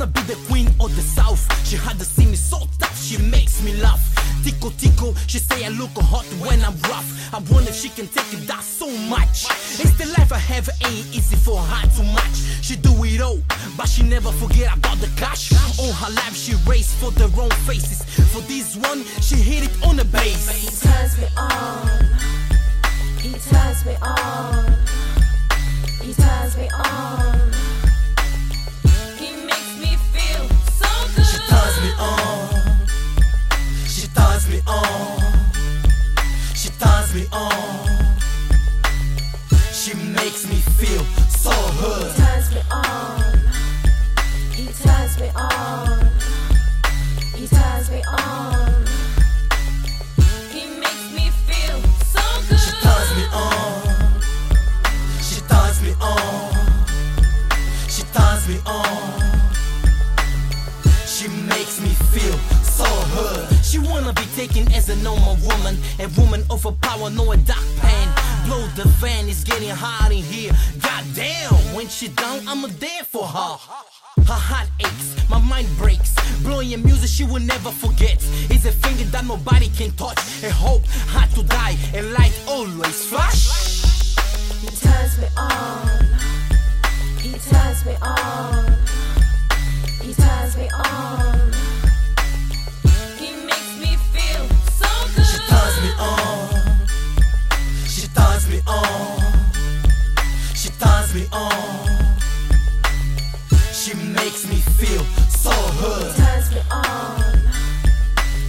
wanna be the queen of the south. She had to see me so tough, she makes me laugh. Tico tico, she say I look hot when I'm rough. I wonder if she can take it that so much. It's the life I have, ain't easy for her to match. She do it all, but she never forget about the cash. All her life she raced for the wrong faces. For this one, she hit it on the base. He turns me on. He turns me on. He turns me on. Feel so He good. turns me on. He turns me on. She wanna be taken as a normal woman. A woman overpower, no a dark pain. Blow the fan, it's getting hot in here. Goddamn, when she down, I'ma there for her. Her heart aches, my mind breaks. Blowing a music she will never forget. It's a finger that nobody can touch. A hope had to die, a light always flash. He turns me on. Turns me on. She makes me feel so He turns me on.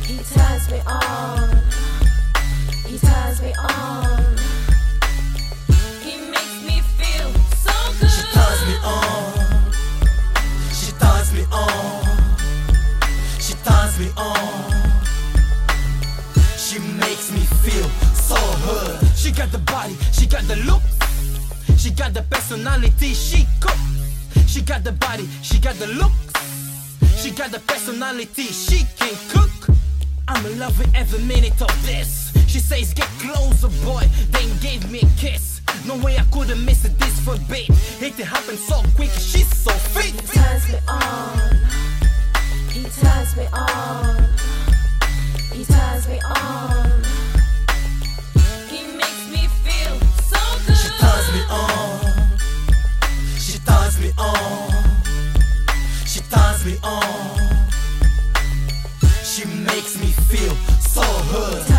He turns me on. He turns me on. He makes me feel so good. She turns me on. She turns me on. She turns me on. She makes me feel so good. She got the body, she got the look, she got the personality. She cook. She got the body, she got the looks. she got the personality. She can cook. I'm in love with every minute of this. She says, Get closer, boy, then gave me a kiss. No way I couldn't miss it this for babe. It happened so quick, she's so fit. Turns me on. Me on. She makes me feel so good. He